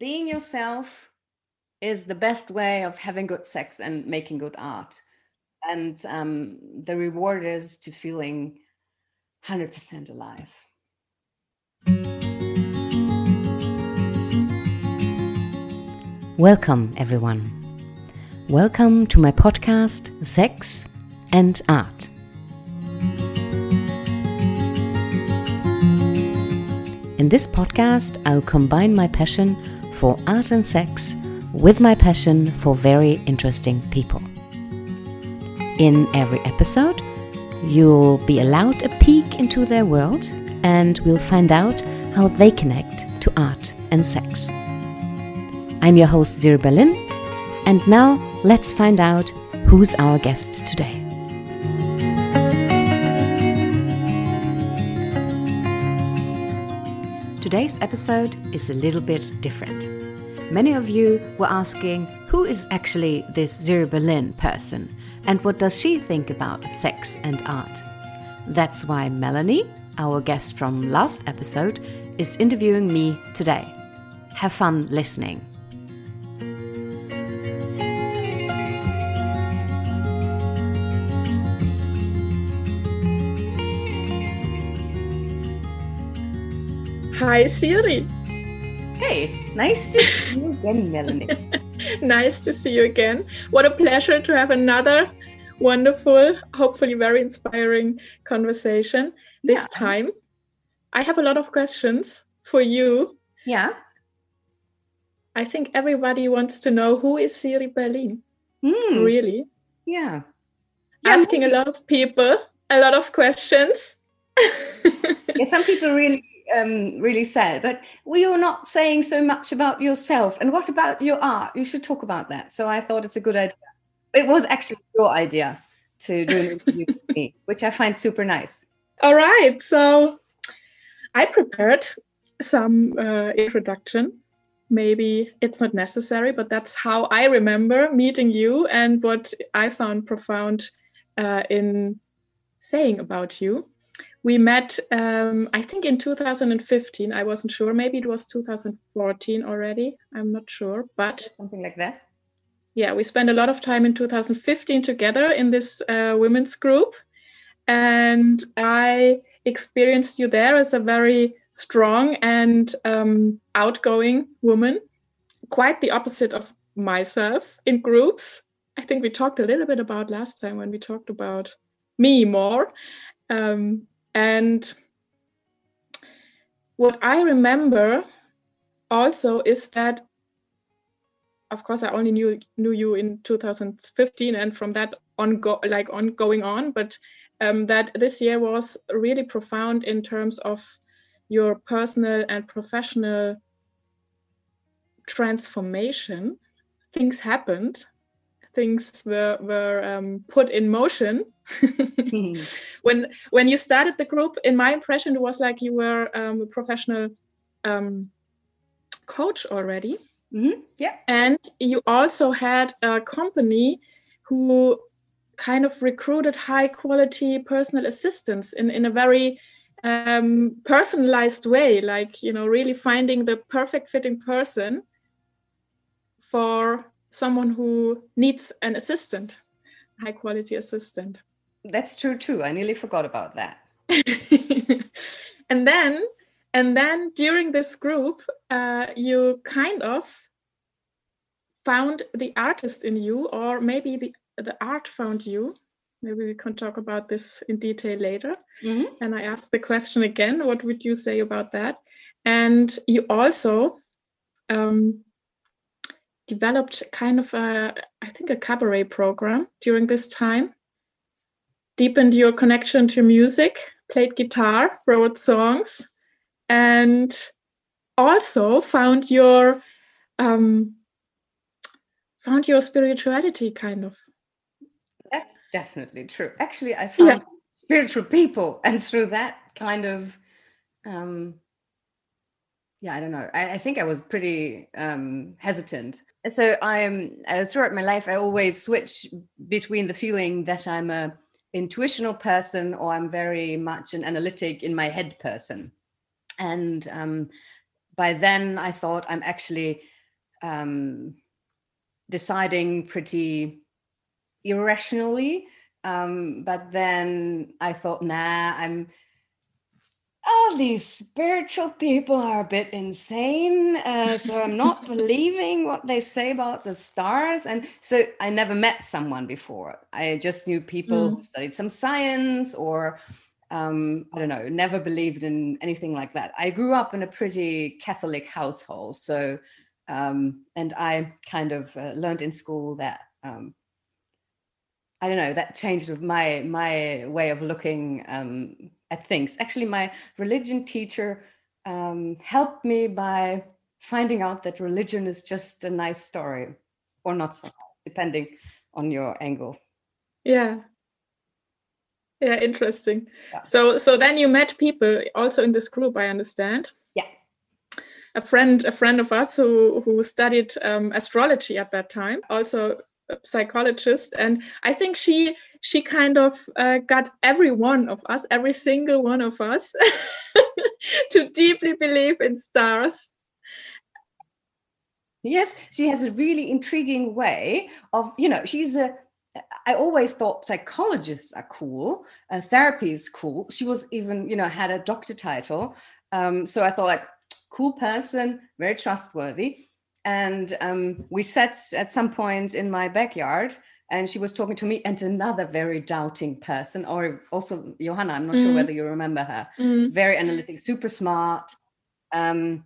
being yourself is the best way of having good sex and making good art. And um, the reward is to feeling 100% alive. Welcome, everyone. Welcome to my podcast, Sex and Art. In this podcast, I'll combine my passion for art and sex with my passion for very interesting people. In every episode, you'll be allowed a peek into their world and we'll find out how they connect to art and sex. I'm your host, Ziri Berlin, and now let's find out who's our guest today. Today's episode is a little bit different. Many of you were asking who is actually this Ziri Berlin person and what does she think about sex and art? That's why Melanie, our guest from last episode, is interviewing me today. Have fun listening. Hi, Siri. Hey, nice to see you again, Melanie. nice to see you again. What a pleasure to have another wonderful, hopefully very inspiring conversation this yeah. time. I have a lot of questions for you. Yeah. I think everybody wants to know who is Siri Berlin? Mm. Really? Yeah. Asking yeah, a lot of people, a lot of questions. yeah, some people really um, really sad. But we are not saying so much about yourself. And what about your art? You should talk about that. So I thought it's a good idea. It was actually your idea to do an interview with me, which I find super nice. All right. So I prepared some uh, introduction. Maybe it's not necessary, but that's how I remember meeting you and what I found profound uh, in saying about you we met um, i think in 2015 i wasn't sure. Maybe it was 2014 already. I'm not sure but something like that. Yeah we spent a lot of time in 2015 together in this uh, women's group. And i experienced you there as a very strong and um, outgoing woman. Quite the opposite of myself in groups. I think we talked a little bit about last time when we talked about me more. Um, and what I remember also is that, of course, I only knew knew you in 2015, and from that on, go, like on going on. But um, that this year was really profound in terms of your personal and professional transformation. Things happened things were were um, put in motion mm-hmm. when when you started the group in my impression it was like you were um, a professional um, coach already mm-hmm. yeah and you also had a company who kind of recruited high quality personal assistants in, in a very um, personalized way like you know really finding the perfect fitting person for someone who needs an assistant, high quality assistant. That's true too. I nearly forgot about that. and then, and then during this group, uh, you kind of found the artist in you, or maybe the the art found you. Maybe we can talk about this in detail later. Mm-hmm. And I asked the question again: What would you say about that? And you also um, developed kind of a, I think, a cabaret program during this time, deepened your connection to music, played guitar, wrote songs, and also found your um, found your spirituality kind of. That's definitely true. Actually, I found yeah. spiritual people, and through that kind of um, yeah, I don't know. I, I think I was pretty um, hesitant so I'm uh, throughout my life, I always switch between the feeling that I'm a intuitional person or I'm very much an analytic in my head person. And um, by then I thought I'm actually um, deciding pretty irrationally. Um, but then I thought, nah, I'm all these spiritual people are a bit insane. Uh, so I'm not believing what they say about the stars. And so I never met someone before. I just knew people mm. who studied some science or um, I don't know, never believed in anything like that. I grew up in a pretty Catholic household. So, um, and I kind of uh, learned in school that um, I don't know that changed my my way of looking um, at things. Actually, my religion teacher um, helped me by finding out that religion is just a nice story, or not so nice, depending on your angle. Yeah. Yeah, interesting. Yeah. So, so then you met people also in this group. I understand. Yeah. A friend, a friend of us who who studied um, astrology at that time, also psychologist and i think she she kind of uh, got every one of us every single one of us to deeply believe in stars yes she has a really intriguing way of you know she's a I always thought psychologists are cool, uh, therapy is cool. She was even, you know, had a doctor title. Um, so I thought, like, cool person, very trustworthy and um, we sat at some point in my backyard and she was talking to me and another very doubting person or also johanna i'm not mm. sure whether you remember her mm. very analytic super smart um,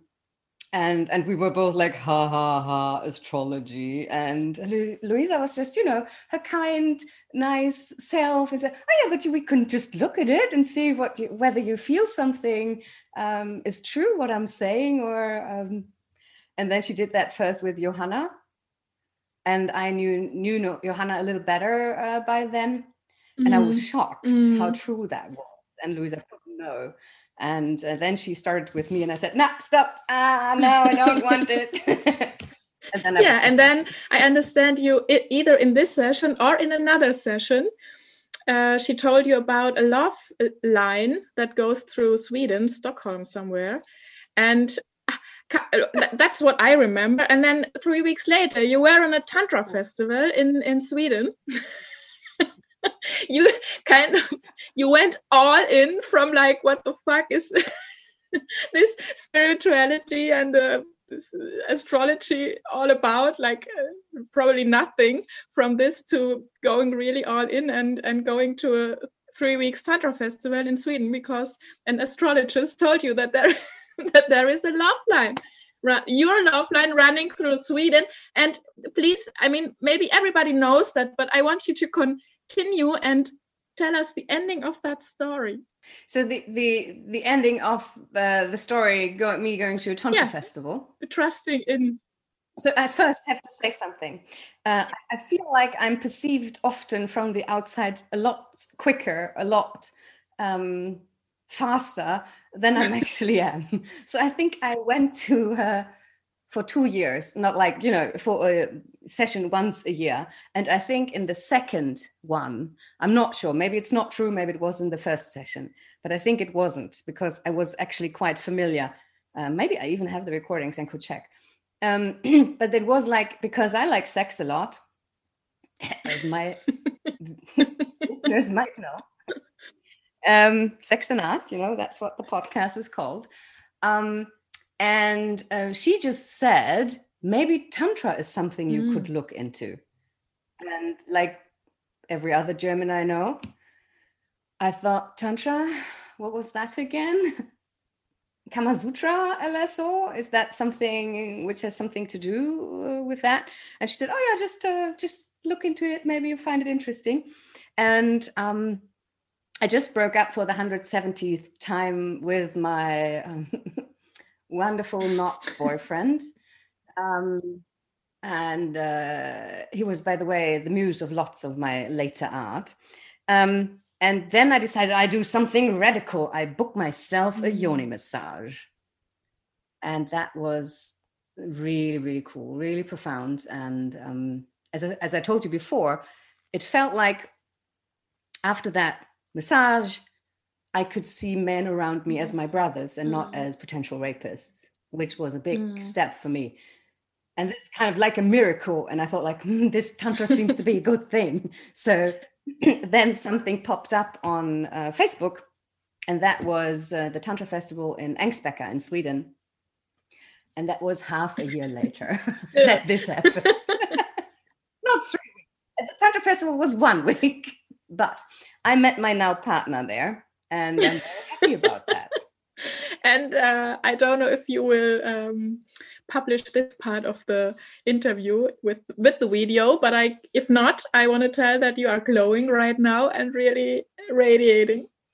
and and we were both like ha ha ha astrology and Lu- louisa was just you know her kind nice self is oh yeah but we couldn't just look at it and see what you, whether you feel something um, is true what i'm saying or um, and then she did that first with Johanna, and I knew knew Johanna a little better uh, by then, and I was mm. shocked mm. how true that was. And Louisa couldn't know. And uh, then she started with me, and I said, "Nah, stop! Ah, no, I don't want it." and then yeah, and then I understand you either in this session or in another session. Uh, she told you about a love uh, line that goes through Sweden, Stockholm, somewhere, and that's what I remember. And then three weeks later, you were on a tantra festival in in Sweden. you kind of you went all in from like what the fuck is this spirituality and uh, this astrology all about like uh, probably nothing from this to going really all in and and going to a three weeks tantra festival in sweden because an astrologist told you that there that there is a love line your love line running through Sweden. And please, I mean, maybe everybody knows that, but I want you to continue and tell us the ending of that story. So the the the ending of uh, the story, go, me going to a tantra yeah. festival, trusting in. So I first have to say something. Uh, I feel like I'm perceived often from the outside a lot quicker, a lot um, faster than I'm actually am. So I think I went to her for two years, not like, you know, for a session once a year. And I think in the second one, I'm not sure, maybe it's not true, maybe it was in the first session, but I think it wasn't because I was actually quite familiar. Uh, maybe I even have the recordings and could check. Um, but it was like, because I like sex a lot, as my listeners might know, um, Sex and Art, you know, that's what the podcast is called. Um, and uh, she just said, maybe Tantra is something you mm. could look into. And like every other German I know, I thought, Tantra, what was that again? Kama Sutra LSO? Is that something which has something to do uh, with that? And she said, Oh yeah, just uh, just look into it. Maybe you find it interesting. And um, I just broke up for the 170th time with my um, wonderful not boyfriend. Um, and uh, he was, by the way, the muse of lots of my later art. Um, and then I decided I do something radical. I booked myself a yoni mm. massage. And that was really, really cool, really profound. And um, as, I, as I told you before, it felt like after that massage, I could see men around me as my brothers and not mm. as potential rapists. which was a big mm. step for me. And it's kind of like a miracle. And I thought, like, mm, this tantra seems to be a good thing. So then something popped up on uh, Facebook, and that was uh, the Tantra Festival in Ängsbacka in Sweden. And that was half a year later that this happened. Not three weeks. The Tantra Festival was one week, but I met my now partner there, and I'm very happy about that. And uh, I don't know if you will um, publish this part of the interview with with the video but i if not i want to tell that you are glowing right now and really radiating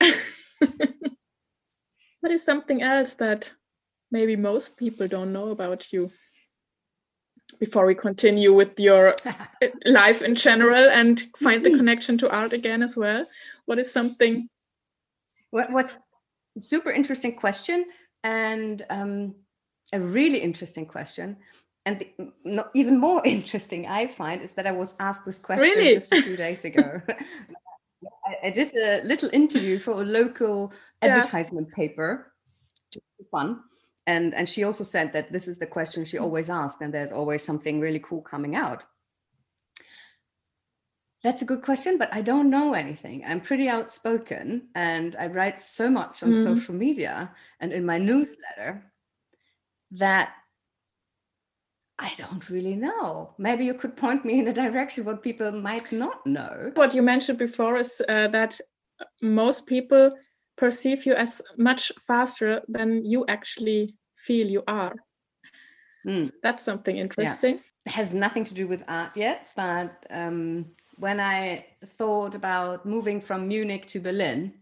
what is something else that maybe most people don't know about you before we continue with your life in general and find the connection to art again as well what is something what, what's super interesting question and um, a really interesting question. And the, no, even more interesting, I find, is that I was asked this question really? just a few days ago. I, I, did a little interview for a local yeah. advertisement paper, just for fun. And, and she also said that this is the question she always asks, and there's always something really cool coming out. That's a good question, but I don't know anything. I'm pretty outspoken and I write so much on mm. social media and in my newsletter that I don't really know. Maybe you could point me in a direction what people might not know. What you mentioned before is uh, that most people perceive you as much faster than you actually feel you are. Mm. That's something interesting. Yeah. It has nothing to do with art yet, but um, when I thought about moving from Munich to Berlin,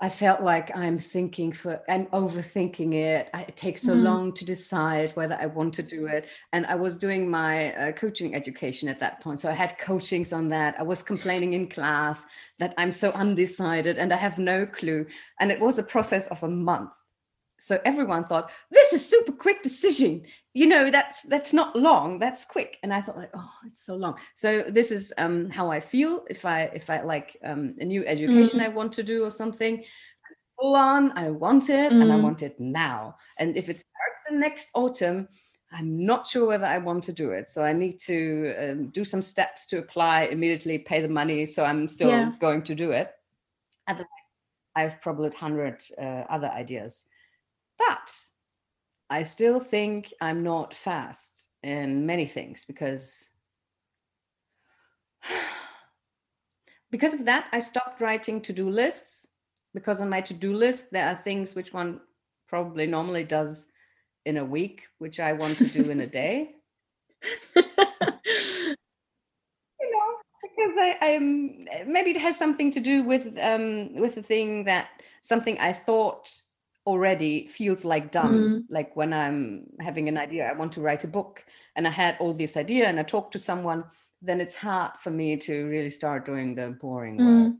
I felt like I'm thinking for, I'm overthinking it. it takes so mm. long to decide whether I want to do it. And I was doing my uh, coaching education at that point. So I had coachings on that. I was complaining in class that I'm so undecided and I have no clue. And it was a process of a month so everyone thought this is super quick decision you know that's that's not long that's quick and i thought like oh it's so long so this is um how i feel if i if i like um a new education mm. i want to do or something full on i want it mm. and i mm. want it now and if it starts in next autumn i'm not sure whether i want to do it so i need to um, do some steps to apply immediately pay the money so i'm still yeah. going to do it otherwise i've probably 100 uh, other ideas but I still think I'm not fast in many things because because of that I stopped writing to-do lists because on my to-do list there are things which one probably normally does in a week which I want to do in a day. you know, because I, I'm maybe it has something to do with um with the thing that something I thought already feels like done mm. like when i'm having an idea i want to write a book and i had all this idea and i talk to someone then it's hard for me to really start doing the boring mm. work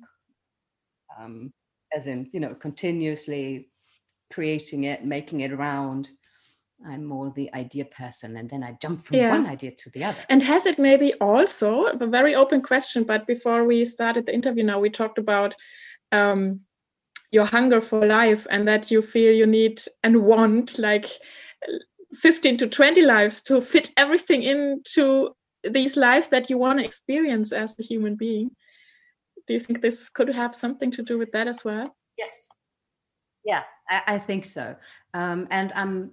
um, as in you know continuously creating it making it around i'm more the idea person and then i jump from yeah. one idea to the other and has it maybe also a very open question but before we started the interview now we talked about um, your hunger for life and that you feel you need and want like 15 to 20 lives to fit everything into these lives that you want to experience as a human being. Do you think this could have something to do with that as well? Yes. Yeah i, I think so. Um, and i'm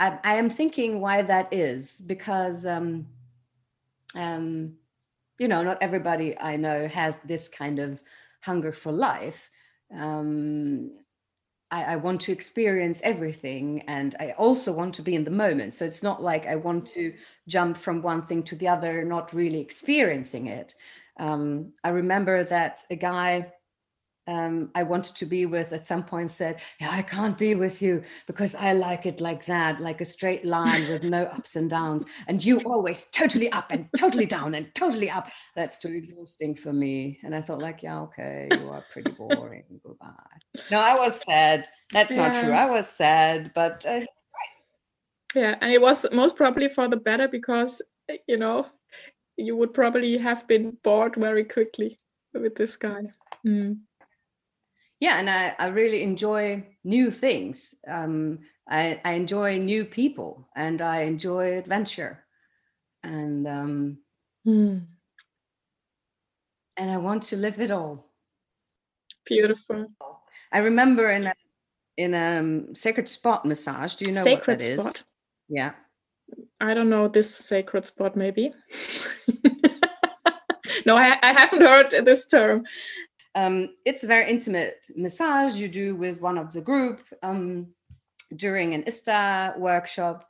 I, I, am thinking why that is because um, um, you know not everybody i know has this kind of hunger for life um, I, I, want to experience everything and I also want to be in the moment. So it's not like I want to jump from one thing to the other, not really experiencing it. Um, I remember that a guy um, I wanted to be with at some point said, Yeah, I can't be with you because I like it like that, like a straight line with no ups and downs. And you always totally up and totally down and totally up. That's too exhausting for me. And I thought, like, yeah, okay, you are pretty boring. Goodbye. No, I was sad. That's yeah. not true. I was sad, but uh, yeah, and it was most probably for the better because you know you would probably have been bored very quickly with this guy. Mm yeah and i, I really enjoy new things um, I, I enjoy new people and i enjoy adventure and um, Mm, and i want to live it all beautiful. i remember in a in a um, sacred spot massage do you know Sacred what that is? spot. yeah I don't know this sacred spot, maybe. no, I, I haven't heard this term. Um, it's a very intimate massage you do with one of the group um, during an ISTA workshop.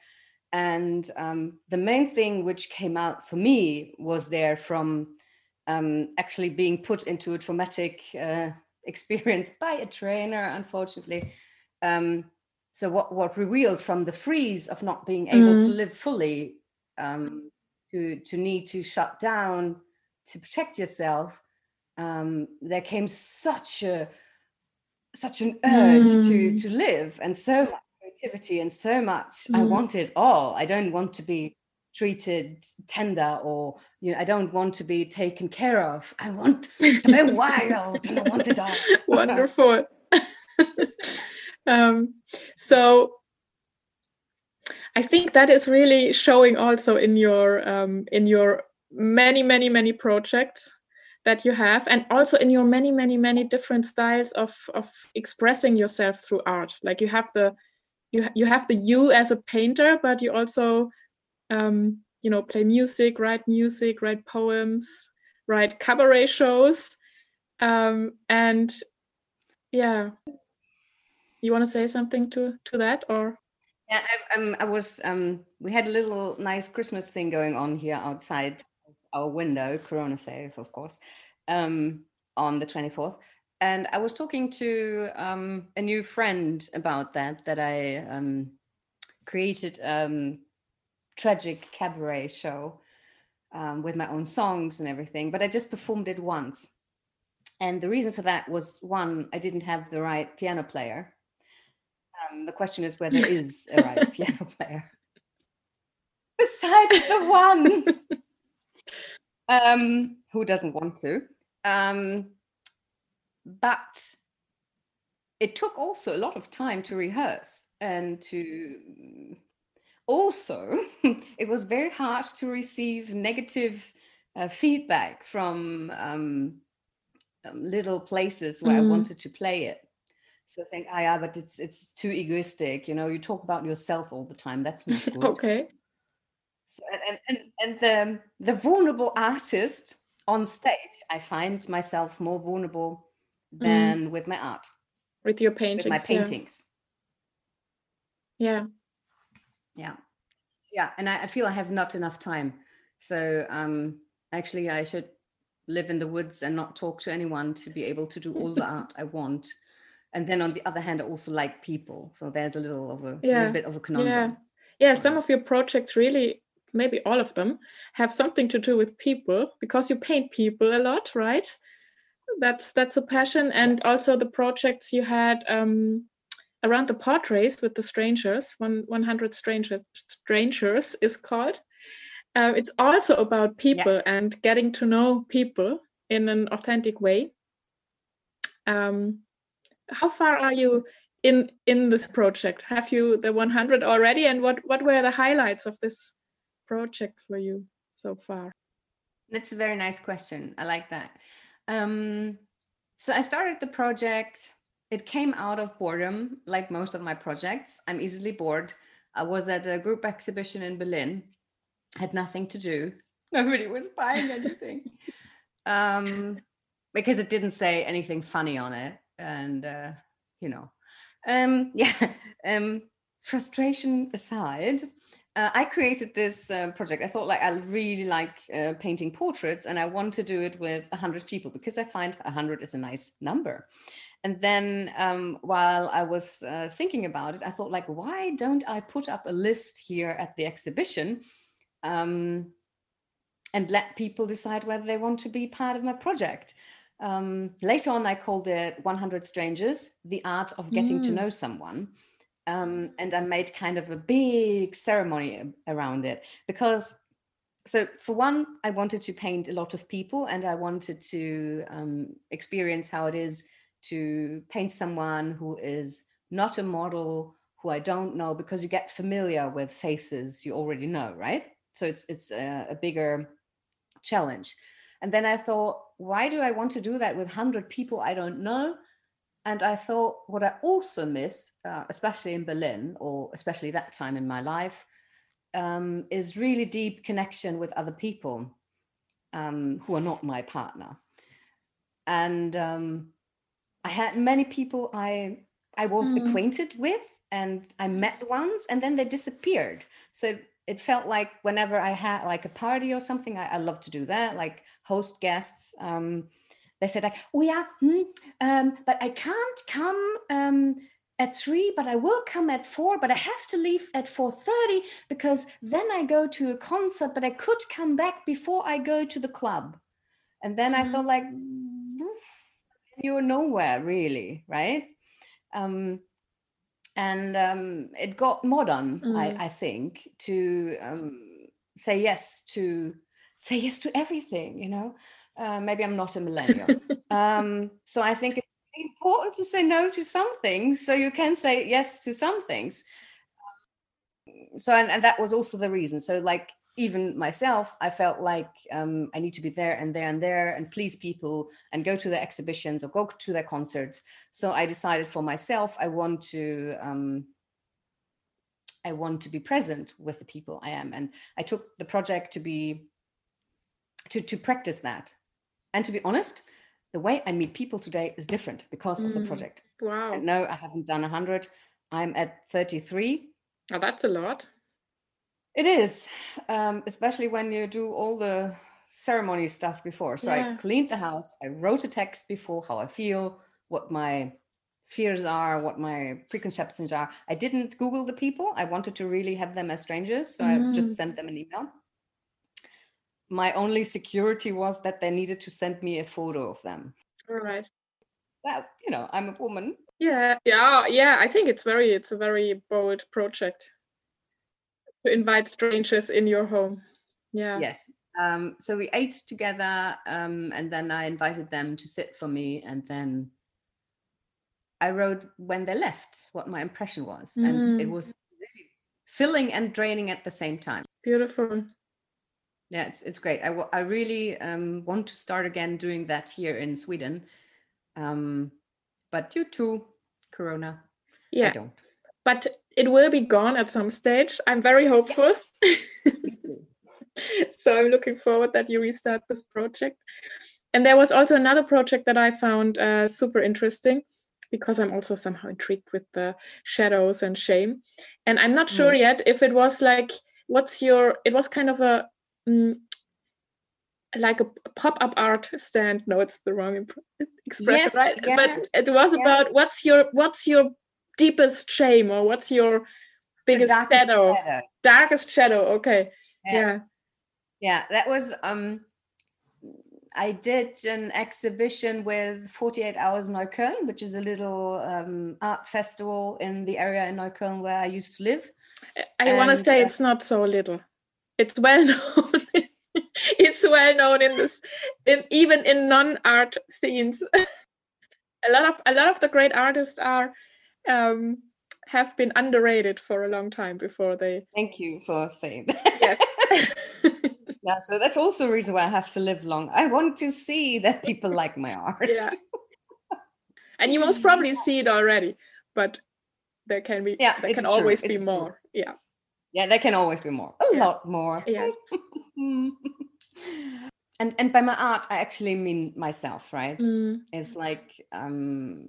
And um, the main thing which came out for me was there from um, actually being put into a traumatic uh, experience by a trainer, unfortunately. Um, so what, what revealed from the freeze of not being able to Mm. live fully, um, to, to need to shut down, to protect yourself, um, there came such a such an urge to Mm. to live and so much creativity and so much I Mm. want it all. I don't want to be treated tender or you know I don't want to be taken care of. I want to be wild and I want it all. Wonderful. um, so I think that is really showing also in your um, in your many many many projects that you have and also in your many many many different styles of of expressing yourself through art. Like you have the you, you have the you as a painter but you also um, you know play music write music write poems write cabaret shows um, and yeah. You want to say something to to that or? Yeah, I, I was. Um, we had a little nice Christmas thing going on here outside our window, Corona safe, of course, um, on the twenty fourth. And I was talking to um, a new friend about that. That I um, created um, tragic cabaret show um, with my own songs and everything. But I just performed it once, and the reason for that was one, I didn't have the right piano player. Um, the question is whether there is a right piano player besides the one um, who doesn't want to. Um, but it took also a lot of time to rehearse and to also it was very hard to receive negative uh, feedback from um, um, little places where I Mm. wanted to play it. So I think, ah, yeah, but it's it's too egoistic. You know, you talk about yourself all the time. That's not good. okay So, and, and and the the vulnerable artist on stage, I find myself more vulnerable than with my art, with your with paintings my yeah. paintings. yeah Yeah, yeah, and I, I feel I have not enough time. So um, actually, I should live in the woods and not talk to anyone to be able to do all the art I want. And then on the other hand, I also like people. So there's a little of a Yeah, little bit of a conundrum. yeah yeah some of your projects really maybe all of them have something to do with people because you paint people a lot right? That's that's a passion. And also the projects you had um around the portraits with the strangers one 100 stranger, strangers is called. Uh, it's also about people and getting to know people in an authentic way. Um how far are you in in this project? Have you the 100 already? And what what were the highlights of this project for you so far That's a very nice question. I like that. Um, so I started the project. It came out of boredom, like most of my projects. I'm easily bored. I was at a group exhibition in Berlin, had nothing to do. Nobody was buying anything um, because it didn't say anything funny on it. And, uh, you know, um, yeah, um, frustration aside, uh, I created this uh, project. I thought like I really like uh, painting portraits, and I want to do it with hundred people because I find hundred is a nice number. And then um, while I was uh, thinking about it, I thought like, why don't I put up a list here at the exhibition, um, and let people decide whether they want to be part of my project. Um, later on, I called it 100 Strangers: The Art of Getting to Mm. Know Someone um, and I made kind of a big ceremony around it because, so for one, I wanted to paint a lot of people and I wanted to um, experience how it is to paint someone who is not a model who I don't know because you get familiar with faces you already know, right? So it's it's a, a bigger challenge. And then I thought, why do I want to do that with 100 people I don't know? And I thought, what I also miss, uh, especially in Berlin, or especially that time in my life, um, is really deep connection with other people um, who are not my partner. And um, I had many people I I was mm. acquainted with, and I met once, and then they disappeared. So it felt like whenever I had like a party or something, I, I love to do that, like host guests. Um, they said like, oh yeah, hmm, um, but I can't come um, at three, but I will come at four, but I have to leave at 4.30 because then I go to a concert, but I could come back before I go to the club. And then mm-hmm. I felt like you're nowhere really, right? Um, and um, it got modern, mm. I, I, think, to um, say yes to say yes to everything. You know, uh, maybe I'm not a millennial, um, so I think it's important to say no to some things so you can say yes to some things. Um, so and, and that was also the reason. So like even myself i felt like um, i need to be there and there and there and please people and go to their exhibitions or go to their concerts so i decided for myself i want to um, i want to be present with the people i am. And i took the project to be to to practice that and to be honest the way I meet people today is different because mm. of the mm. project. Wow. And no, I haven't done 100. I'm at 33. Oh, that's a lot. It is, um, especially when you do all the ceremony stuff before. So yeah. I cleaned the house. I wrote a text before how I feel, what my fears are, what my preconceptions are. I didn't Google the people. I wanted to really have them as strangers. So mm. I just mm. sent them an email my only security was that they needed to send me a photo of them. All right. Well, you know, I'm a woman. Yeah, yeah, yeah. I think it's very, it's a very bold project to invite strangers in your home. Yeah. Yes. Um, so we ate together, um, and then I invited them to sit for me, and then I wrote when they left what my impression was, mm. and it mm. was really filling and draining at the same time. Beautiful yeah it's, it's great. I, w- I really um, want to start again doing that here in sweden. Um, but due to corona yeah i don't. but it will be gone at some stage. I'm very hopeful. So i'm looking forward that you restart this project. And there was also another project that i found uh, super interesting because i'm also somehow intrigued with the shadows and shame. And i'm not sure mm. yet if it was like what's your it was kind of a mm, like a pop-up art stand no it's the wrong expression yes, right yeah, but it was yeah. about what's your what's your deepest shame or what's your biggest shadow? shadow? darkest shadow okay yeah. yeah yeah that was um I did an exhibition with 48 Hours Neukölln, which is a little um, art festival in the area in Neukölln where I used to live. I want to say uh, it's not so little it's well known. It's well known in this in even in non-art scenes. A lot of a lot of the great artists are um, have been underrated for a long time before they thank you for saying that. Yes. Yeah so that's also a reason why i have to live long. I want to see that people like my art. Yeah. And you most probably see it already but there can be yeah there can true. always it's be more. True. yeah yeah there can always be more a yeah. lot more. Yes and and by my art i actually mean myself right? Mm. it's like um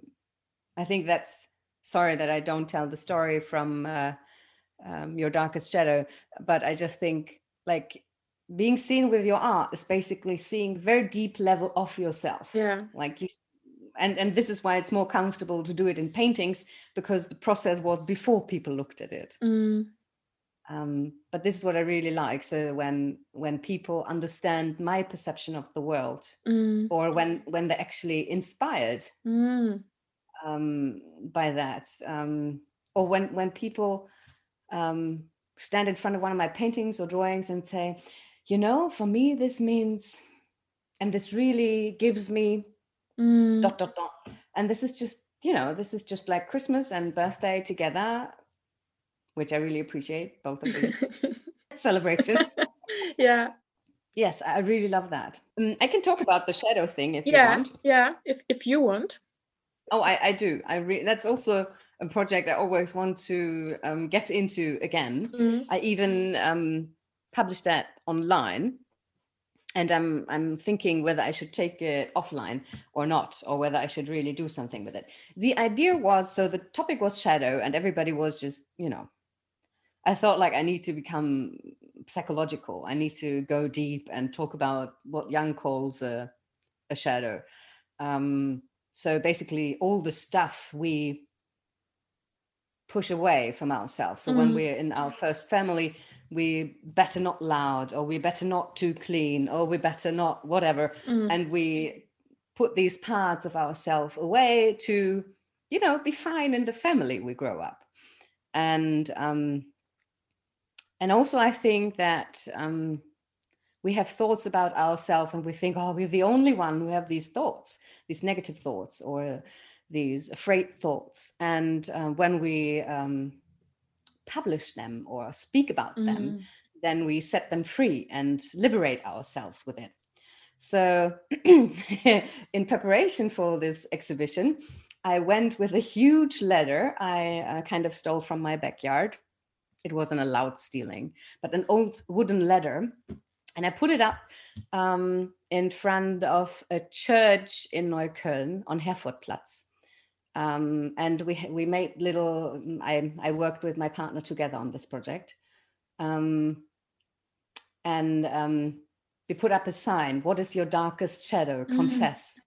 i think that's sorry that i don't tell the story from uh, um, your darkest shadow but i just think like being seen with your art is basically seeing very deep level of yourself. Yeah. Like you and and this is why it's more comfortable to do it in paintings because the process was before people looked at it. Mm um, but this is what I really like. So when when people understand my perception of the world, mm. or when when they're actually inspired mm. um, by that, um, or when when people um, stand in front of one of my paintings or drawings and say, you know, for me this means, and this really gives me mm. dot dot dot. and this is just you know this is just like christmas and birthday together which i really appreciate both of these celebrations. Yeah. Yes i really love that. Um, i can talk about the shadow thing if yeah you want. yeah if, if you want. Oh i, I do. I re- that's also a project i always want to um, get into again. Mhm. i even um, published that online and I'm I'm thinking whether I should take it offline or not, or whether I should really do something with it. The idea was so the topic was shadow, and everybody was just you know, I thought like I need to become psychological. I need to go deep and talk about what Jung calls a a shadow. Um, so basically, all the stuff we push away from ourselves. So when Mhm. we're in our first family, we better not loud, or we better not too clean, or we better not whatever, Mm. and we put these parts of ourselves away to, you know, be fine in the family we grow up, and um, and also I think that um, we have thoughts about ourselves, and we think, oh, we're the only one who have these thoughts, these negative thoughts, or these afraid thoughts, and uh, when we um, publish them or speak about them, Mm. then we set them free and liberate ourselves with it. So, in preparation for this exhibition, I went with a huge letter I uh, kind of stole from my backyard. It wasn't allowed stealing, but an old wooden ladder. And I put it up um, in front of a church in Neukölln on Herrfurthplatz. Um, and we we made little. I I worked with my partner together on this project, um, and um, we put up a sign. What is your darkest shadow? Mm. Confess.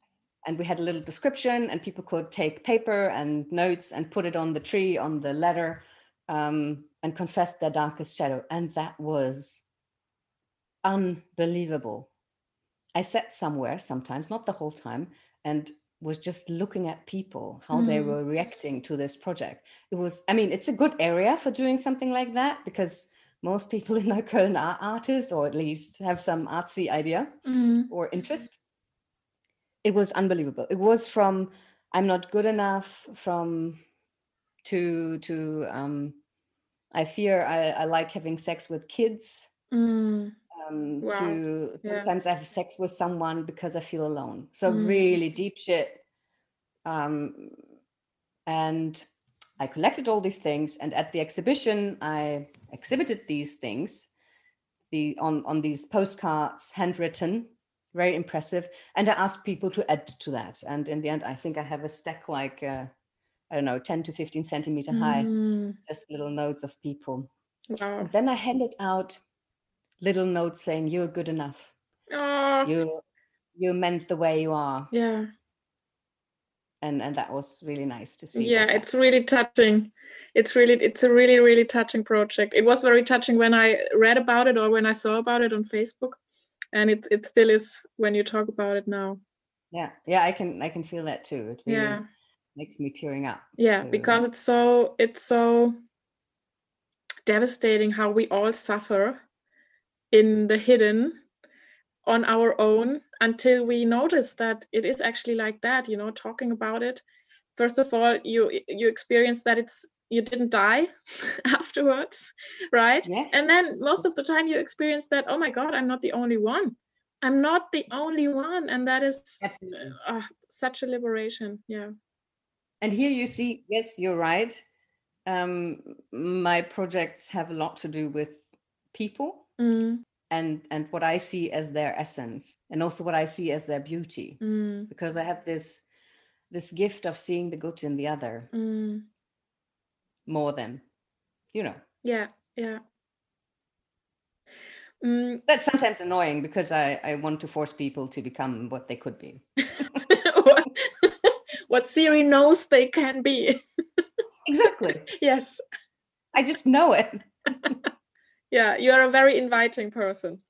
And we had a little description, and people could take paper and notes and put it on the tree on the letter, um, and confessed their darkest shadow. And that was unbelievable. I sat somewhere sometimes, not the whole time, and was just looking at people, how they Mm. were reacting to this project. It was, I mean, it's a good area for doing something like that because most people in Neukölln are artists or at least have some artsy idea Mm. or interest. It was unbelievable. It was from I'm not good enough from to to um I fear I, I like having sex with kids Mm. um, Wow. to Yeah. sometimes I have sex with someone because I feel alone. So Mm. really deep shit. Um, and I collected all these things, and at the exhibition, I exhibited these things, the on on these postcards, handwritten, very impressive. And I asked people to add to that. And in the end, I think I have a stack like uh, I don't know, ten to fifteen centimeter high, Mm. just little notes of people. Wow. Then I handed out little notes saying, "You're good enough. Oh, You you meant the way you are," yeah. and and that was really nice to see. yeah it's really touching it's really it's a really really touching project it was very touching when i read about it or when i saw about it on facebook and it, it still is when you talk about it now yeah yeah I can I can feel that too. Really yeah makes me tearing up. yeah to- because it's so it's so devastating how we all suffer in the hidden on our own until we notice that it is actually like that you know talking about it. First of all you you experience that it's you didn't die afterwards right? Yes. and then most of the time you experience that oh my god i'm not the only one. I'm not the only one. And that is uh, such a liberation yeah And here you see, yes, you're right. Um, my projects have a lot to do with people mm, and and what I see as their essence, and also what I see as their beauty, mm, because I have this this gift of seeing the good in the other mm. more than, you know. yeah yeah mm, That's sometimes annoying because I I want to force people to become what they could be. what, Siri knows they can be. Exactly. yes. I just know it. Yeah, you are a very inviting person.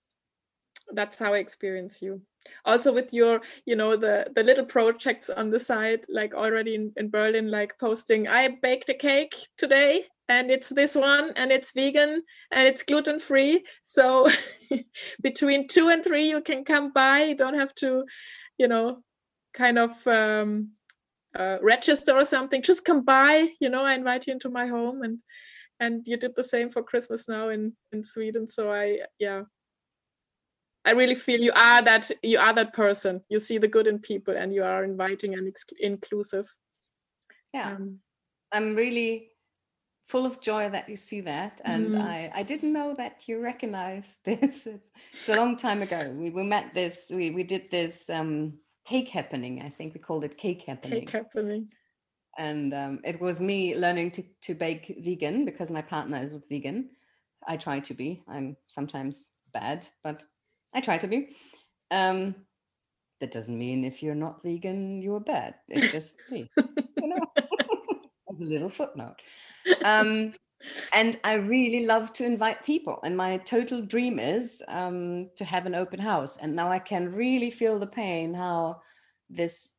That's how I experience you. Also with your, you know, the the little projects on the side, like already in, in Berlin, like posting, I baked a cake today and it's this one and it's vegan and it's gluten free. So between two and three you can come by. You don't have to, you know, kind of um uh, register or something. Just come by you know i invite you into my home and and you did the same for christmas now in in sweden. So i yeah. I really feel you are that you are that person. You see the good in people and you are inviting and inclusive. Yeah. Um, i'm really full of joy that you see that. And mm. I, I didn't know that you recognize this. It's, it's, a long time ago. We, we met this we, we did this um, cake happening i think we called it cake happening. cake happening. And um, it was me learning to, to bake vegan because my partner is vegan. I try to be. I'm sometimes bad but i try to be. Um, that doesn't mean if you're not vegan you're bad. It's just me you know as a little footnote. Um, and I really love to invite people. And my total dream is um, to have an open house. And now I can really feel the pain how this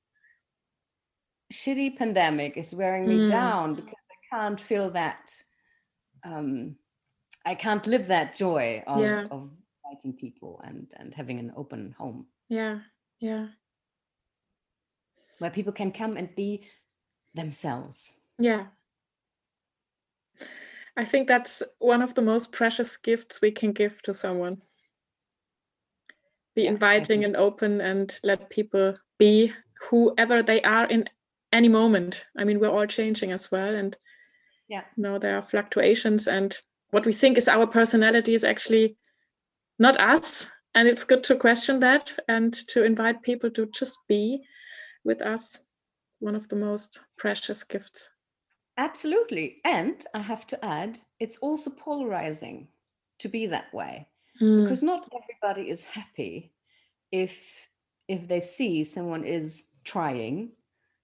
shitty pandemic is wearing me mm. down because I can't feel that. Um, I can't live that joy of, yeah. of inviting people and and having an open home. Yeah, yeah. Where people can come and be themselves. Yeah, I think that's one of the most precious gifts we can give to someone. Be inviting and open and let people be whoever they are in any moment. I mean, we're all changing as well. And yeah, you know, there are fluctuations and what we think is our personality is actually not us. And it's good to question that and to invite people to just be with us. One of the most precious gifts. Absolutely. And I have to add, it's also polarizing to be that way mm. because not everybody is happy if if they see someone is trying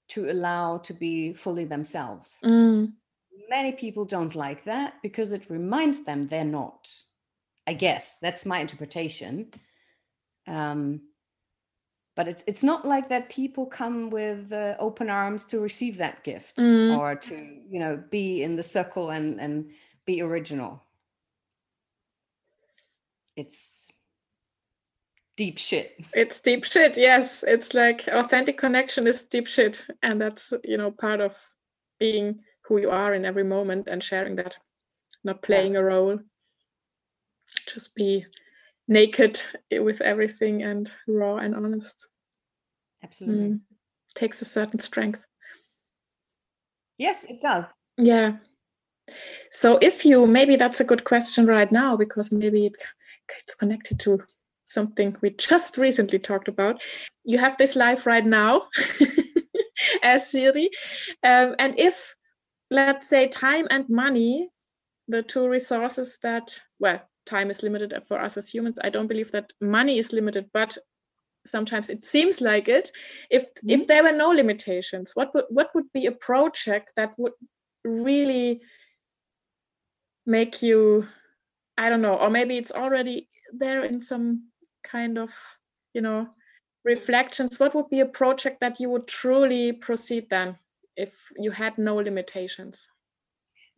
to allow to be fully themselves. Mm. Many people don't like that because it reminds them they're not. I guess that's my interpretation. Um, but it's it's not like that people come with uh, open arms to receive that gift mm. or to you know be in the circle and and be original. It's deep shit. It's deep shit yes. It's like authentic connection is deep shit. And that's you know part of being who you are in every moment and sharing that not playing yeah. a role. Just be naked with everything and raw and honest. Absolutely. Mm. Takes a certain strength. Yes, it does. Yeah. So if you maybe that's a good question right now because maybe it, it's connected to something we just recently talked about. You have this life right now as Ziri. Um, and if let's say time and money, the two resources that well time is limited for us as humans. I don't believe that money is limited, but sometimes it seems like it. If mm-hmm. if there were no limitations, what would what would be a project that would really make you I don't know, or maybe it's already there in some kind of, you know, reflections. What would be a project that you would truly proceed then if you had no limitations?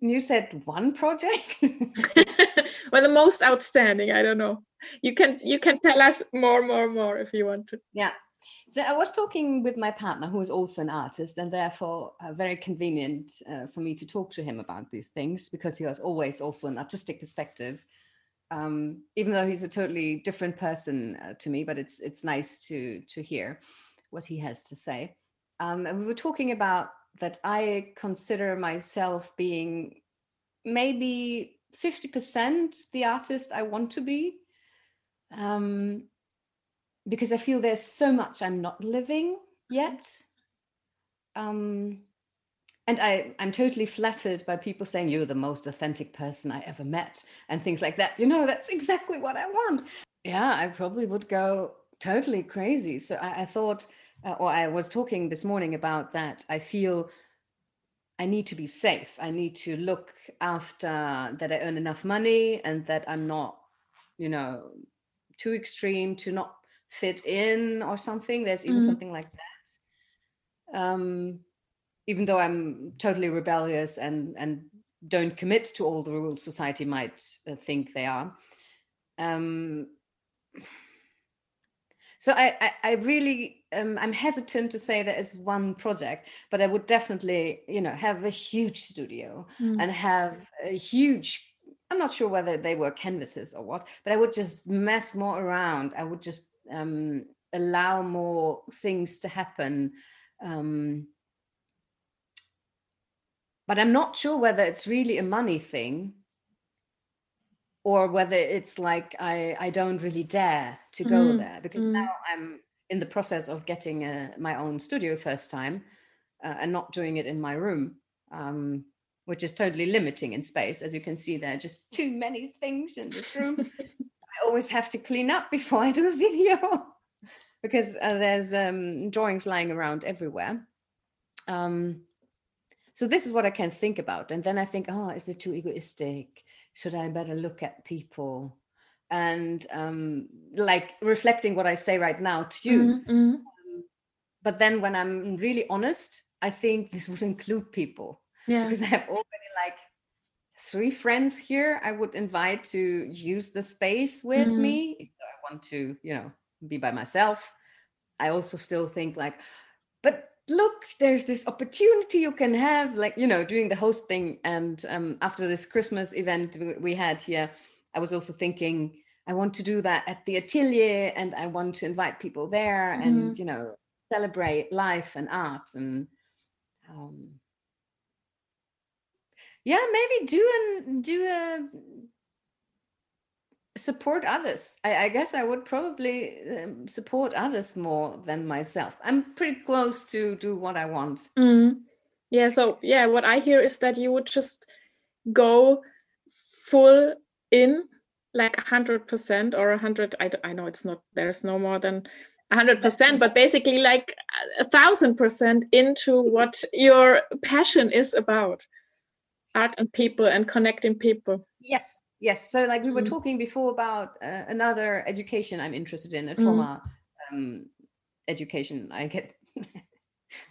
You said one project? well, the most outstanding, I don't know. You can you can tell us more, more, more if you want to. Yeah. So I was talking with my partner, who is also an artist, and therefore uh, very convenient uh, for me to talk to him about these things because he has always also an artistic perspective. Um, even though he's a totally different person uh, to me, but it's it's nice to to hear what he has to say. Um, and we were talking about that I consider myself being maybe 50% the artist I want to be. Um, because I feel there's so much I'm not living yet. Um, and I, I'm totally flattered by people saying you're the most authentic person I ever met and things like that. You know, that's exactly what I want. Yeah, I probably would go totally crazy. So I, I thought uh, or I was talking this morning about that. I feel I need to be safe. I need to look after that I earn enough money and that I'm not, you know, too extreme to not fit in or something. There's even mm. something like that. Um, even though I'm totally rebellious and and don't commit to all the rules society might uh, think they are. Um, so I, I, I really um, I'm hesitant to say that it's one project, but I would definitely, you know, have a huge studio mm. and have a huge. I'm not sure whether they were canvases or what, but I would just mess more around. I would just um, allow more things to happen. Um, but I'm not sure whether it's really a money thing or whether it's like I, I don't really dare to go mm. there because mm. now I'm in the process of getting a, my own studio first time uh, and not doing it in my room, um, which is totally limiting in space. As you can see, there are just too many things in this room. I always have to clean up before I do a video because uh, there's um, drawings lying around everywhere. Um, so this is what I can think about, and then I think, oh, is it too egoistic? Should I better look at people? And um, like reflecting what I say right now to you. Mm-hmm. Um, but then when I'm really honest, I think this would include people. Yeah. Because I have already like three friends here I would invite to use the space with mm-hmm. me if I want to, you know, be by myself. I also still think like, but look, there's this opportunity you can have, like, you know, doing the host thing. And um, after this Christmas event we had here, I was also thinking, I want to do that at the atelier and I want to invite people there mm-hmm. and, you know, celebrate life and art and, um, yeah, maybe do and do a support others. I, I, guess I would probably um, support others more than myself. I'm pretty close to do what I want. Mm. Yeah. So yeah, what I hear is that you would just go full in like 100% or 100 I, I know it's not there's no more than 100% but basically like a thousand percent into what your passion is about art and people and connecting people yes yes so like we were mm. talking before about uh, another education i'm interested in a mm. trauma mm. um, education i get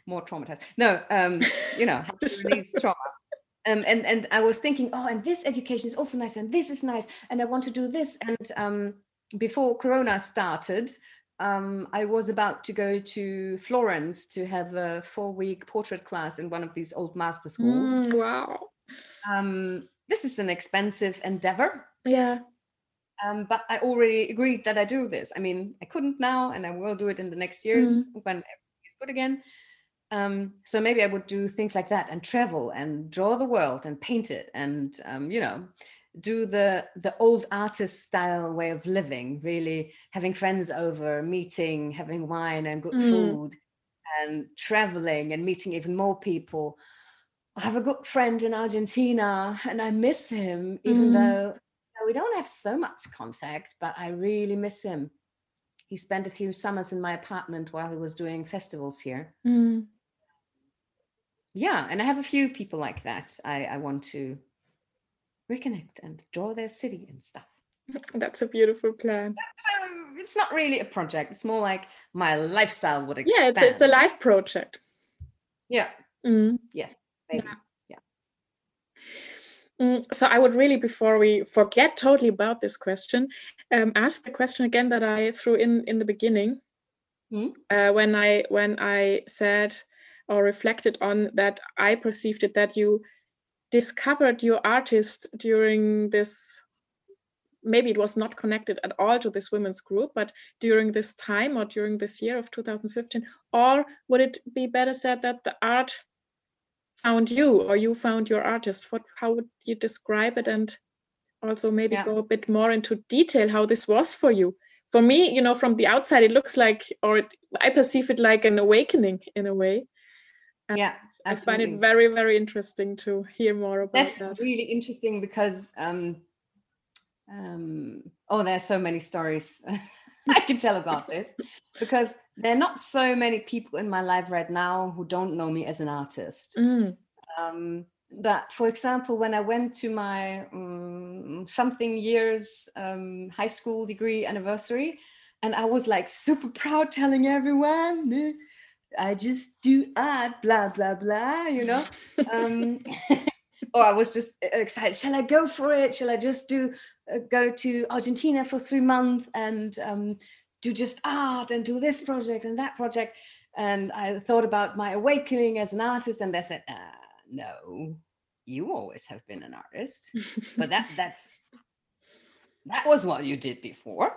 more traumatized no um you know how to release trauma um, and and I was thinking, oh, and this education is also nice, and this is nice, and I want to do this. And um, before Corona started, um, I was about to go to Florence to have a four-week portrait class in one of these old master schools. Mm, wow! Um, this is an expensive endeavor. Yeah. Um, but I already agreed that I do this. I mean, I couldn't now, and I will do it in the next years mm. when everything is good again. Um, so maybe I would do things like that and travel and draw the world and paint it and um, you know do the the old artist style way of living really having friends over meeting having wine and good mm. food and traveling and meeting even more people i have a good friend in argentina and i miss him even mm. though we don't have so much contact but i really miss him he spent a few summers in my apartment while he was doing festivals here mm yeah and i have a few people like that i i want to reconnect and draw their city and stuff that's a beautiful plan so it's not really a project it's more like my lifestyle would expand. yeah it's, it's a life project yeah mm. yes maybe yeah, yeah. Mm, so i would really before we forget totally about this question um, ask the question again that i threw in in the beginning mm. uh, when i when i said or reflected on that I perceived it that you discovered your artist during this maybe it was not connected at all to this women's group but during this time or during this year of 2015 or would it be better said that the art found you or you found your artist what how would you describe it? And also maybe yeah. go a bit more into detail how this was for you. For me you know from the outside it looks like or it, i perceive it like an awakening in a way yeah absolutely. i find it very very interesting to hear more about that's that. really interesting because um um oh there's so many stories i can tell about this because there are not so many people in my life right now who don't know me as an artist mm. um but for example when i went to my um, something years um, high school degree anniversary and i was like super proud telling everyone I just do art, blah, blah, blah, you know? Um, or I was just excited. Shall I go for it? Shall I just do uh, go to Argentina for three months and um, do just art and do this project and that project. And I thought about my awakening as an artist, and they said, uh, "No, you always have been an artist, but that that's that was what you did before."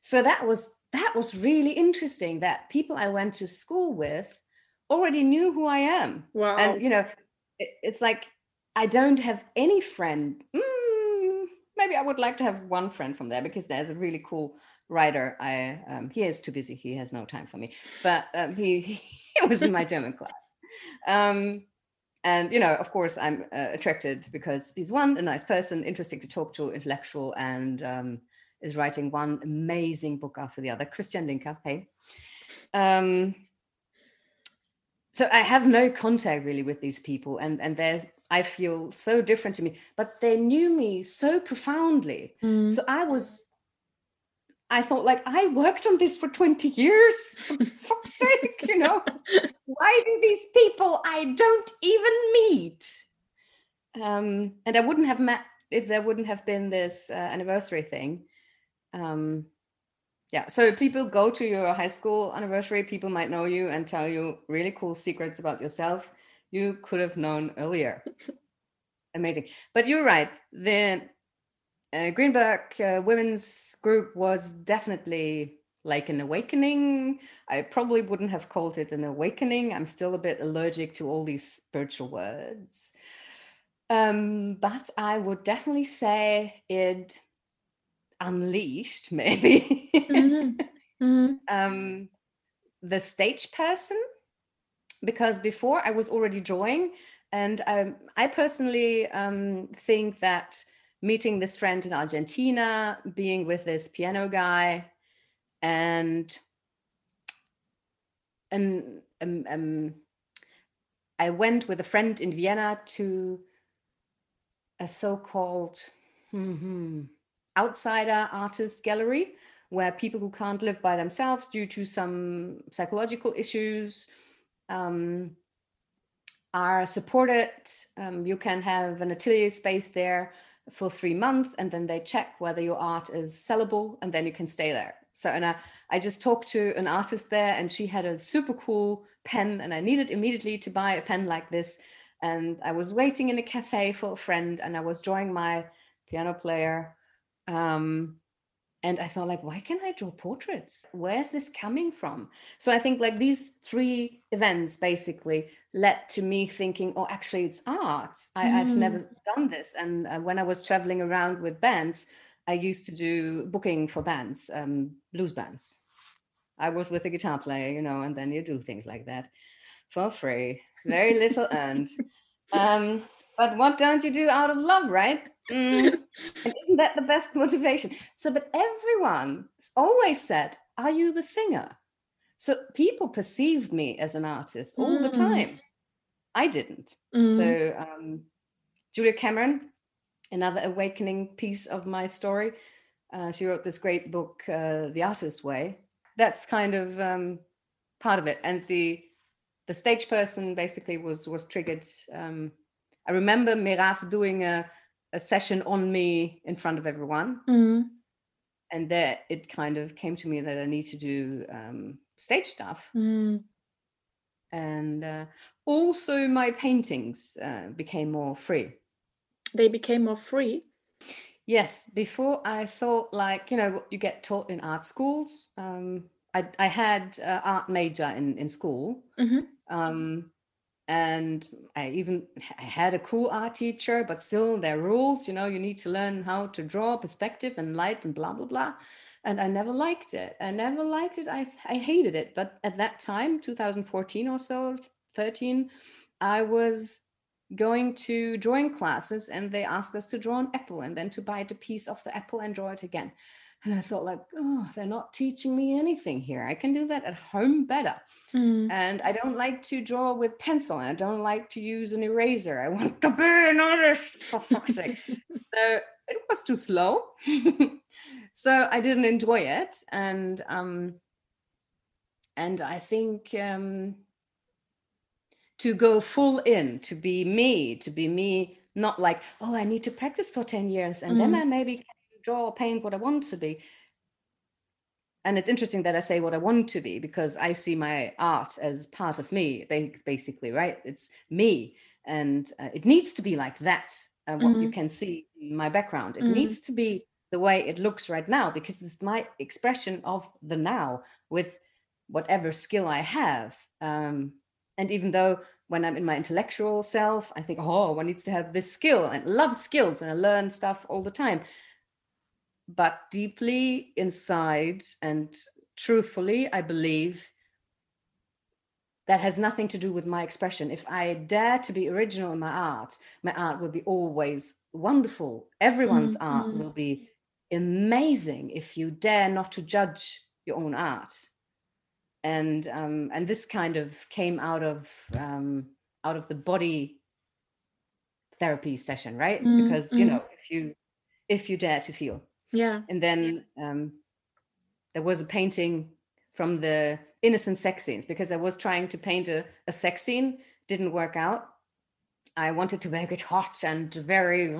So that was that was really interesting. That people I went to school with already knew who I am. Wow! And you know, it, it's like I don't have any friend. Mm, maybe I would like to have one friend from there because there's a really cool writer. I um, he is too busy. He has no time for me. But um, he he was in my German class. Um, and you know, of course, I'm uh, attracted because he's one a nice person, interesting to talk to, intellectual, and um, is writing one amazing book after the other. Christian Linker, hey. Um, so I have no contact really with these people, and and there's I feel so different to me, but they knew me so profoundly. Mm. So I was I thought, like, I worked on this for 20 years. For fuck's sake, you know, why do these people I don't even meet? Um, and I wouldn't have met if there wouldn't have been this uh, anniversary thing. Um, yeah, so people go to your high school anniversary, people might know you and tell you really cool secrets about yourself you could have known earlier. Amazing. But you're right. The uh, Greenberg uh, women's group was definitely like an awakening. I probably wouldn't have called it an awakening. I'm still a bit allergic to all these spiritual words. Um, but I would definitely say it unleashed, maybe, Mhm. Mhm. um, the stage person. Because before I was already drawing, and um, I personally um, think that meeting this friend in Argentina, being with this piano guy, and and um, um, I went with a friend in Vienna to a so-called mhm, outsider artist gallery where people who can't live by themselves due to some psychological issues um, are supported. Um, you can have an atelier space there for three months, and then they check whether your art is sellable, and then you can stay there. So, and I, I just talked to an artist there, and she had a super cool pen, and I needed immediately to buy a pen like this. And I was waiting in a cafe for a friend, and I was drawing my piano player. Um, and I thought, like, why can't I draw portraits? Where's this coming from? So I think like these three events basically led to me thinking, oh, actually, it's art. I, I've Mm. never done this. And uh, when I was traveling around with bands, I used to do booking for bands, um, blues bands. I was with a guitar player, you know, and then you do things like that for free, very little earned. Um, but what don't you do out of love, right? Mm. And isn't that the best motivation? So, but everyone always said, Are you the singer? So people perceived me as an artist all the Mm. time. I didn't. Mm. So, um, Julia Cameron, another awakening piece of my story, uh, she wrote this great book, uh, The Artist's Way. That's kind of um, part of it. And the the stage person basically was was triggered. Um, I remember Miraf doing a, a session on me in front of everyone, Mm. and there it kind of came to me that I need to do um, stage stuff. Mm. And uh, also, my paintings uh, became more free. They became more free. Yes, before I thought like you know what you get taught in art schools. Um, I I had uh, art major in in school, Mhm. um, and I even I had a cool art teacher, but still there are rules. You know, you need to learn how to draw perspective and light and blah blah blah. And I never liked it. I never liked it. I I hated it. But at that time, 2014 or so, 13, I was going to drawing classes and they asked us to draw an apple and then to bite a piece of the apple and draw it again. And I thought, like, oh, they're not teaching me anything here. I can do that at home better. Mm. And I don't like to draw with pencil and I don't like to use an eraser. I want to be an artist, for fuck's sake. so it was too slow. so I didn't enjoy it. And um, and I think um, to go full in, to be me, to be me, not like, oh, I need to practice for 10 years and then Mhm. I maybe can draw or paint what I want to be. and it's interesting that I say what I want to be because I see my art as part of me, basically, right? It's me, and uh, it needs to be like that. Uh, what mm-hmm. you can see in my background, it mm-hmm. needs to be the way it looks right now because it's my expression of the now with whatever skill I have. Um, and even though when I'm in my intellectual self, I think, oh, one needs to have this skill and love skills and I learn stuff all the time but deeply inside and truthfully, I believe that has nothing to do with my expression. If I dare to be original in my art, my art will be always wonderful. Everyone's mm-hmm. art will be amazing if you dare not to judge your own art. And um, and this kind of came out of um, out of the body therapy session, right? Mm-hmm. Because you know, if you if you dare to feel yeah. And then um, there was a painting from the innocent sex scenes because i was trying to paint a, a sex scene didn't work out. I wanted to make it hot and very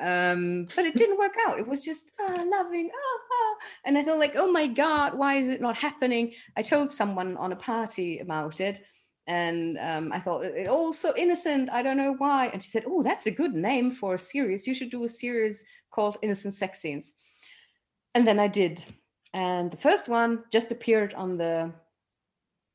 um, but it didn't work out. It was just oh, loving oh, oh. and i felt like oh my god why is it not happening? I told someone on a party about it and um, I thought it all so innocent. I don't know why. And she said, "Oh, that's a good name for a series. You should do a series called Innocent Sex Scenes." And then I did, and the first one just appeared on the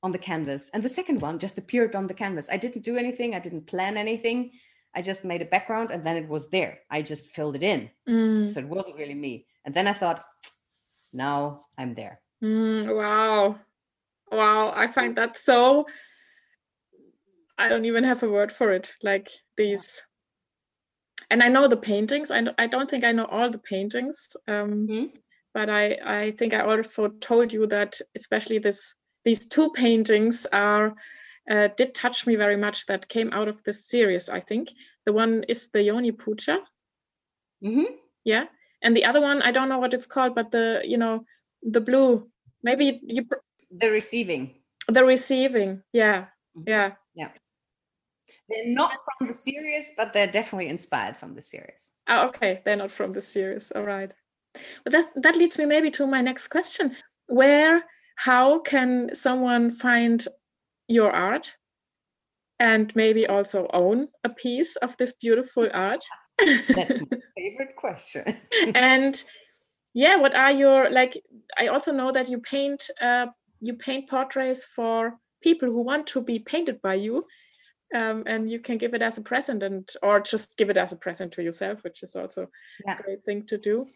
on the canvas, and the second one just appeared on the canvas. I didn't do anything. I didn't plan anything. I just made a background, and then it was there. I just filled it in, mm. so it wasn't really me. And then I thought, now I'm there. Mm, wow, wow! I find that so I don't even have a word for it. Like these, and I know the paintings. I I don't think I know all the paintings, um, mm-hmm. but I I think I also told you that especially this these two paintings are uh, did touch me very much. That came out of this series. I think the one is the Yoni Puja. Mm-hmm. Yeah, and the other one I don't know what it's called, but the you know the blue maybe you the receiving the receiving yeah mm-hmm. yeah yeah they're not from the series, but they're definitely inspired from the series. Oh, okay. They're not from the series. All right. But that that leads me maybe to my next question. Where, how can someone find your art and maybe also own a piece of this beautiful art? That's my favorite question. and yeah, what are your like? I also know that you paint uh, you paint portraits for people who want to be painted by you um, and you can give it as a present and or just give it as a present to yourself which is also yeah. a great thing to do.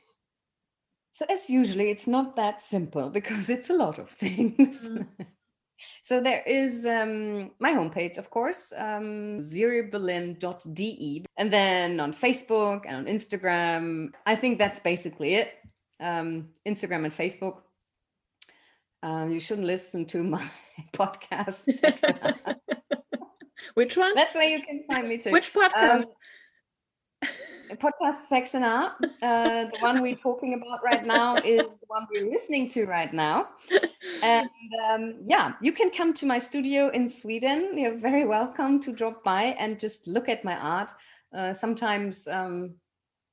So as usually it's not that simple because it's a lot of things. Mm. so there is um, my homepage of course um, ziriberlin.de and then on facebook and on instagram. I think that's basically it. Um, instagram and facebook. Um, you shouldn't listen to my podcast Which one? That's where you can find me too. Which podcast? Um, podcast Sex and Art. Uh, the one we're talking about right now is the one we're listening to right now. And um, yeah, you can come to my studio in Sweden. You're very welcome to drop by and just look at my art. Uh, sometimes um,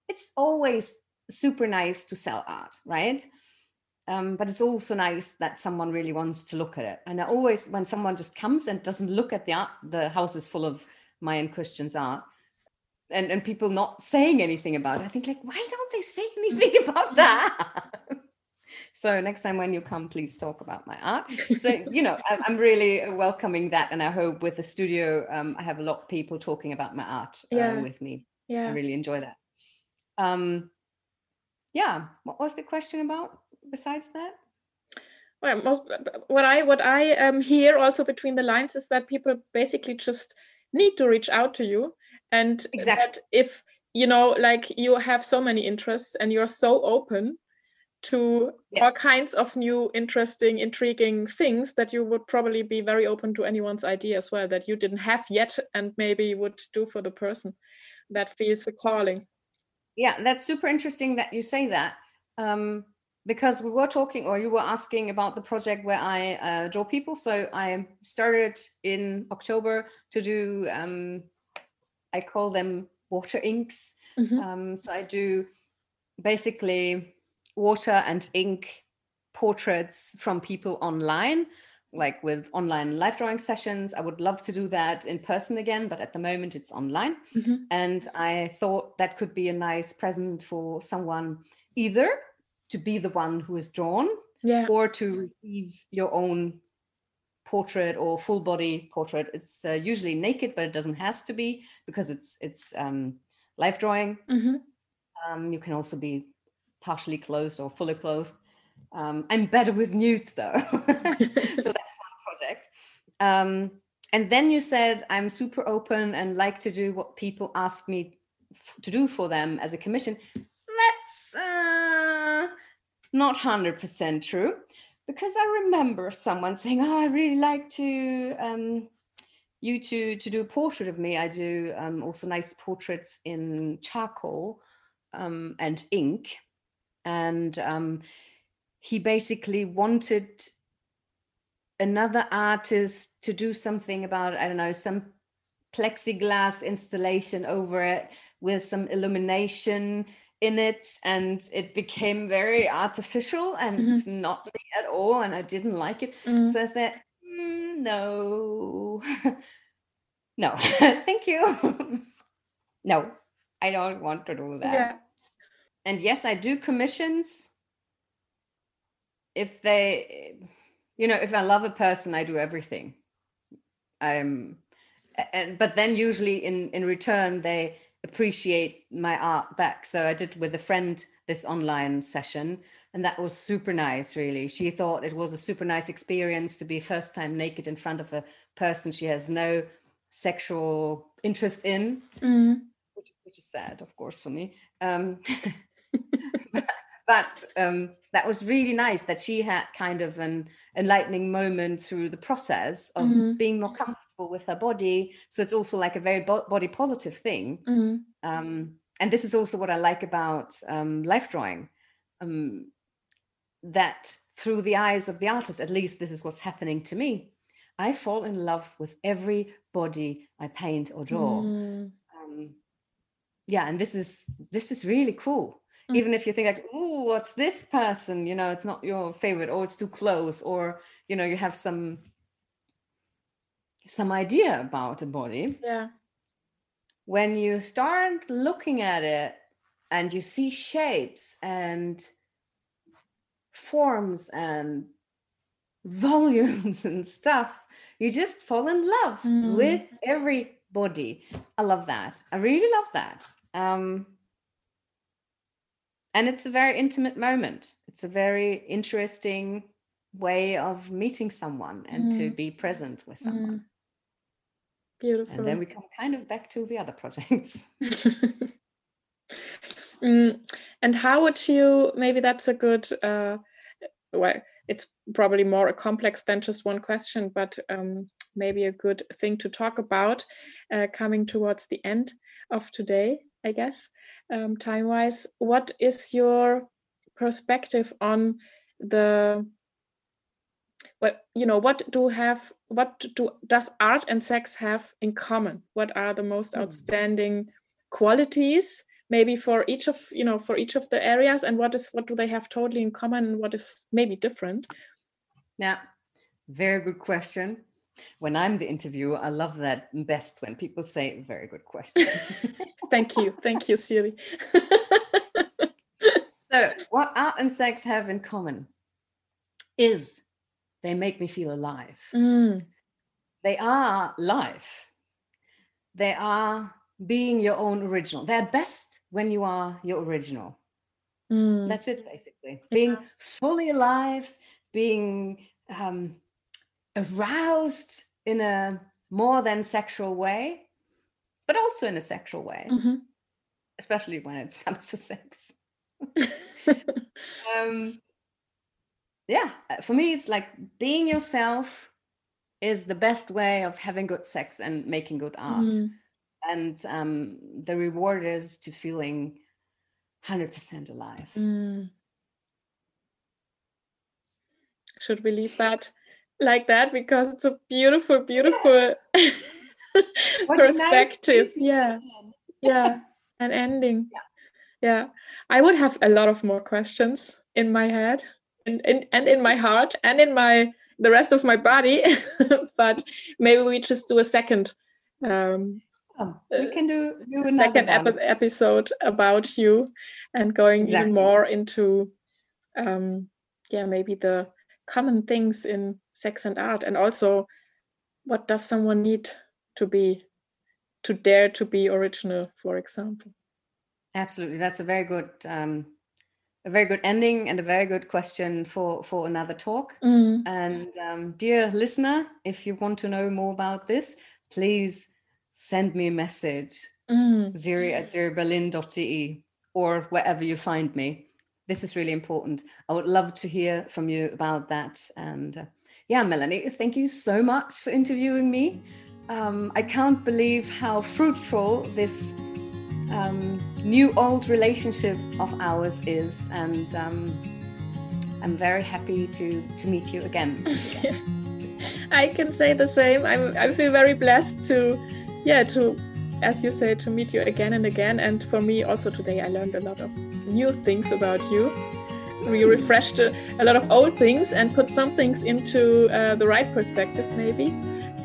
it's always super nice to sell art, right? Um, but it's also nice that someone really wants to look at it. And I always, when someone just comes and doesn't look at the art, the house is full of Mayan Christian's art, and, and people not saying anything about it, I think like, why don't they say anything about that? so next time when you come, please talk about my art. So you know, I'm really welcoming that, and I hope with the studio, um, I have a lot of people talking about my art uh, yeah. with me. Yeah, I really enjoy that. Um, yeah, what was the question about? Besides that? Well, most, what I what I um, hear also between the lines is that people basically just need to reach out to you, and exactly. that if you know, like you have so many interests and you're so open to yes. all kinds of new, interesting, intriguing things that you would probably be very open to anyone's idea as well that you didn't have yet and maybe would do for the person that feels a calling. Yeah, that's super interesting that you say that. Um, because we were talking or you were asking about the project where I uh, draw people. So I started in October to do, um, I call them water inks. Mm-hmm. Um, so I do basically water and ink portraits from people online like with online life drawing sessions. I would love to do that in person again, but at the moment it's online. Mm-hmm. And I thought that could be a nice present for someone either to be the one who is drawn yeah. or to receive your own portrait or full body portrait. It's uh, usually naked, but it doesn't has to be because it's it's um, life drawing. Mm-hmm. Um, you can also be partially closed or fully closed. Um, I'm better with nudes though, so that's one project. Um, and then you said I'm super open and like to do what people ask me f- to do for them as a commission. Not hundred percent true, because I remember someone saying, "Oh, I really like to." Um, you to to do a portrait of me. I do um, also nice portraits in charcoal um, and ink, and um, he basically wanted another artist to do something about I don't know some plexiglass installation over it with some illumination in it and it became very artificial and mm-hmm. not me at all and I didn't like it mm-hmm. so I said mm, no no thank you no I don't want to do that yeah. and yes I do commissions if they you know if i love a person i do everything i'm and but then usually in in return they appreciate my art back so i did with a friend this online session and that was super nice really she thought it was a super nice experience to be first time naked in front of a person she has no sexual interest in mm. which, which, is sad of course for me um, but um, that was really nice that she had kind of an enlightening moment through the process of mm-hmm. being more comfortable with her body. So it's also like a very bo- body positive thing. Mm-hmm. Um, and this is also what I like about um, life drawing. Um, that through the eyes of the artist, at least this is what's happening to me. I fall in love with every body I paint or draw. Mm. yeah, and this is this is really cool mm. even if you think like oh what's this person you know it's not your favorite or it's too close or you know you have some some idea about a body. Yeah. When you start looking at it and you see shapes and forms and volumes and stuff you just fall in love mm. with every body. I love that. I really love that. Um and it's a very intimate moment. It's a very interesting way of meeting someone and mm. to be present with someone. mm. Beautiful and then we come kind of back to the other projects mm. and how would you maybe that's a good uh, well it's probably more a complex than just one question but um, maybe a good thing to talk about uh, coming towards the end of today I guess, um, time wise. What is your perspective on the what you know what do have what do does art and sex have in common what are the most hmm. outstanding qualities maybe for each of you know for each of the areas and what is what do they have totally in common and what is maybe different yeah very good question when I'm the interviewer, I love that best when people say, very good question. Thank you. Thank you, Ziri. so, what art and sex have in common is they make me feel alive. Mm. They are life. They are being your own original. They're best when you are your original. Mm. That's it, basically. Being fully alive, being um, aroused in a more than sexual way, but also in a sexual way, mm-hmm. especially when it comes to sex. um, yeah, uh, for me, it's like being yourself is the best way of having good sex and making good art. Mm. And um, the reward is to feeling 100% alive. Mm. Should we leave that like that because it's a beautiful, beautiful perspective. Nice yeah. Yeah. An ending. Yeah. yeah. I would have a lot of more questions in my head. And, and, and in my heart and in my the rest of my body. but maybe we just do a second um, oh, we can do, do second ep- episode about you and going exactly. even more into um, yeah maybe the common things in sex and art and also what does someone need to be to dare to be original for example absolutely that's a very good um, a very good ending and a very good question for for another talk. Mm. and um, dear listener if you want to know more about this please send me a message. Mm. ziri at ziriberlin.de or wherever you find me. This is really important. I would love to hear from you about that. And uh, yeah melanie thank you so much for interviewing me. Um, i can't believe how fruitful this um, new old relationship of ours is and um, i'm very happy to to meet you again, i can say the same. I'm, i feel very blessed to yeah to as you say to meet you again and again. And for me also today i learned a lot of new things about you. We refreshed a, a lot of old things and put some things into uh, the right perspective maybe.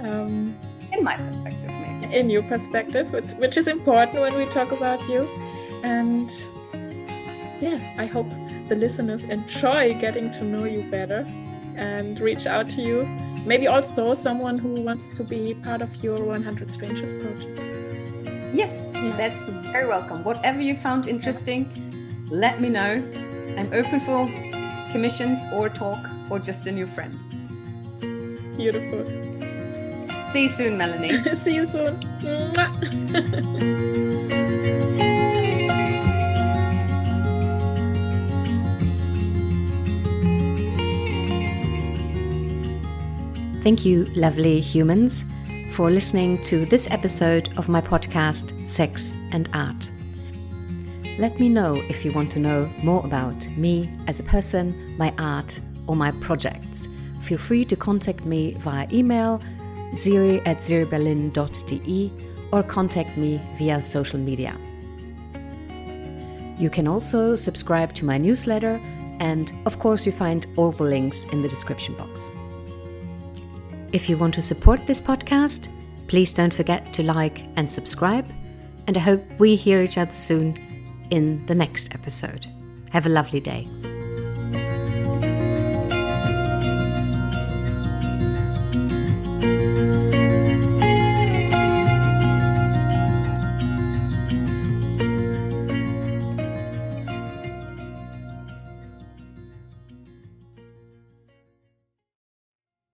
Um, in my perspective in your perspective, which, which is important when we talk about you. And yeah, I hope the listeners enjoy getting to know you better and reach out to you. Maybe also someone who wants to be part of your 100 Strangers project. Yes, yeah. that's very welcome. Whatever you found interesting, let me know. I'm open for commissions or talk or just a new friend. Beautiful. See you soon, Melanie. See you soon. Thank you, lovely humans, for listening to this episode of my podcast, Sex and Art. Let me know if you want to know more about me as a person, my art, or my projects. Feel free to contact me via email ziri at ziriberlin.de or contact me via social media. You can also subscribe to my newsletter, and of course, you find all the links in the description box. If you want to support this podcast, please don't forget to like and subscribe, and I hope we hear each other soon in the next episode. Have a lovely day.